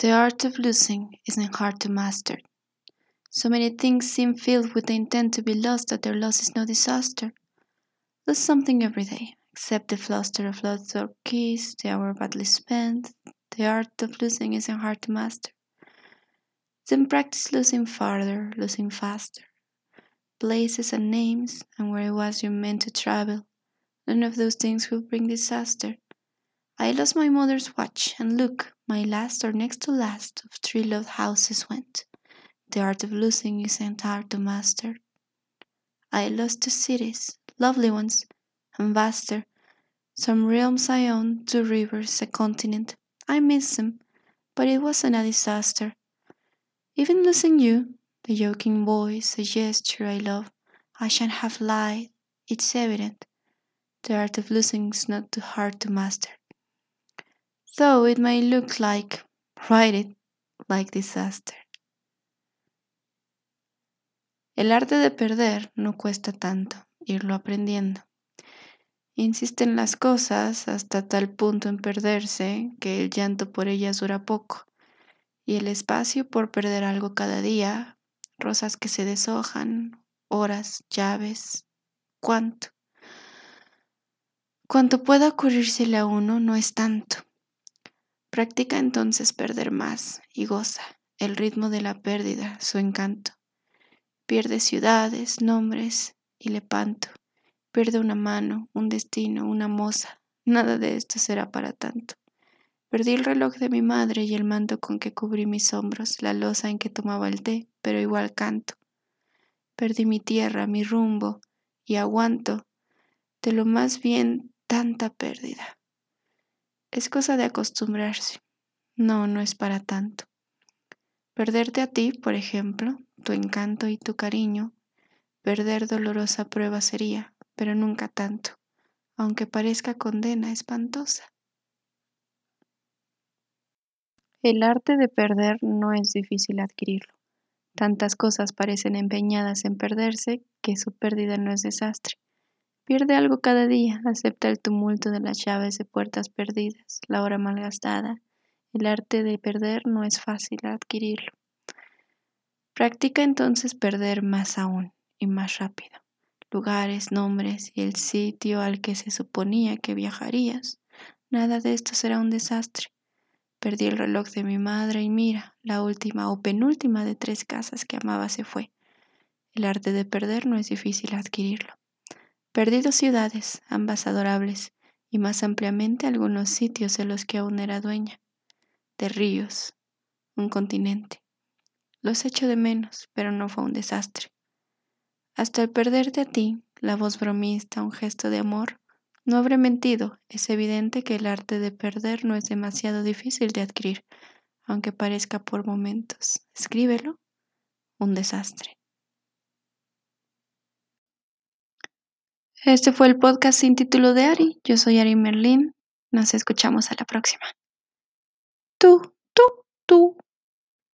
The art of losing isn't hard to master. So many things seem filled with the intent to be lost that their loss is no disaster. Lose something every day, except the fluster of lost or keys, the hour badly spent. The art of losing isn't hard to master. Then practice losing farther, losing faster. Places and names, and where it was you meant to travel. None of those things will bring disaster. I lost my mother's watch, and look, my last or next to last of three loved houses went. The art of losing isn't hard to master. I lost two cities, lovely ones, and vaster. Some realms I own, two rivers, a continent. I miss them, but it wasn't a disaster. Even losing you, the joking voice, a gesture I love, I shan't have lied, it's evident. The art of losing is not too hard to master. Though it may look like, write it, like disaster. El arte de perder no cuesta tanto irlo aprendiendo. Insiste en las cosas hasta tal punto en perderse que el llanto por ellas dura poco y el espacio por perder algo cada día, rosas que se deshojan, horas, llaves, cuánto. Cuanto pueda ocurrírsele a uno no es tanto. Practica entonces perder más y goza el ritmo de la pérdida, su encanto. Pierde ciudades, nombres y le panto. Pierde una mano, un destino, una moza. Nada de esto será para tanto. Perdí el reloj de mi madre y el manto con que cubrí mis hombros, la losa en que tomaba el té, pero igual canto. Perdí mi tierra, mi rumbo, y aguanto de lo más bien tanta pérdida. Es cosa de acostumbrarse. No, no es para tanto. Perderte a ti, por ejemplo, tu encanto y tu cariño, perder dolorosa prueba sería, pero nunca tanto, aunque parezca condena espantosa. El arte de perder no es difícil adquirirlo. Tantas cosas parecen empeñadas en perderse que su pérdida no es desastre. Pierde algo cada día, acepta el tumulto de las llaves de puertas perdidas, la hora malgastada. El arte de perder no es fácil adquirirlo. Practica entonces perder más aún y más rápido. Lugares, nombres y el sitio al que se suponía que viajarías. Nada de esto será un desastre. Perdí el reloj de mi madre y mira, la última o penúltima de tres casas que amaba se fue. El arte de perder no es difícil adquirirlo. Perdí dos ciudades, ambas adorables, y más ampliamente algunos sitios de los que aún era dueña. De ríos, un continente. Los echo de menos, pero no fue un desastre. Hasta el perderte a ti, la voz bromista, un gesto de amor, no habré mentido, es evidente que el arte de perder no es demasiado difícil de adquirir, aunque parezca por momentos. Escríbelo. Un desastre. Este fue el podcast sin título de Ari. Yo soy Ari Merlin. Nos escuchamos a la próxima. Tú, tú, tú.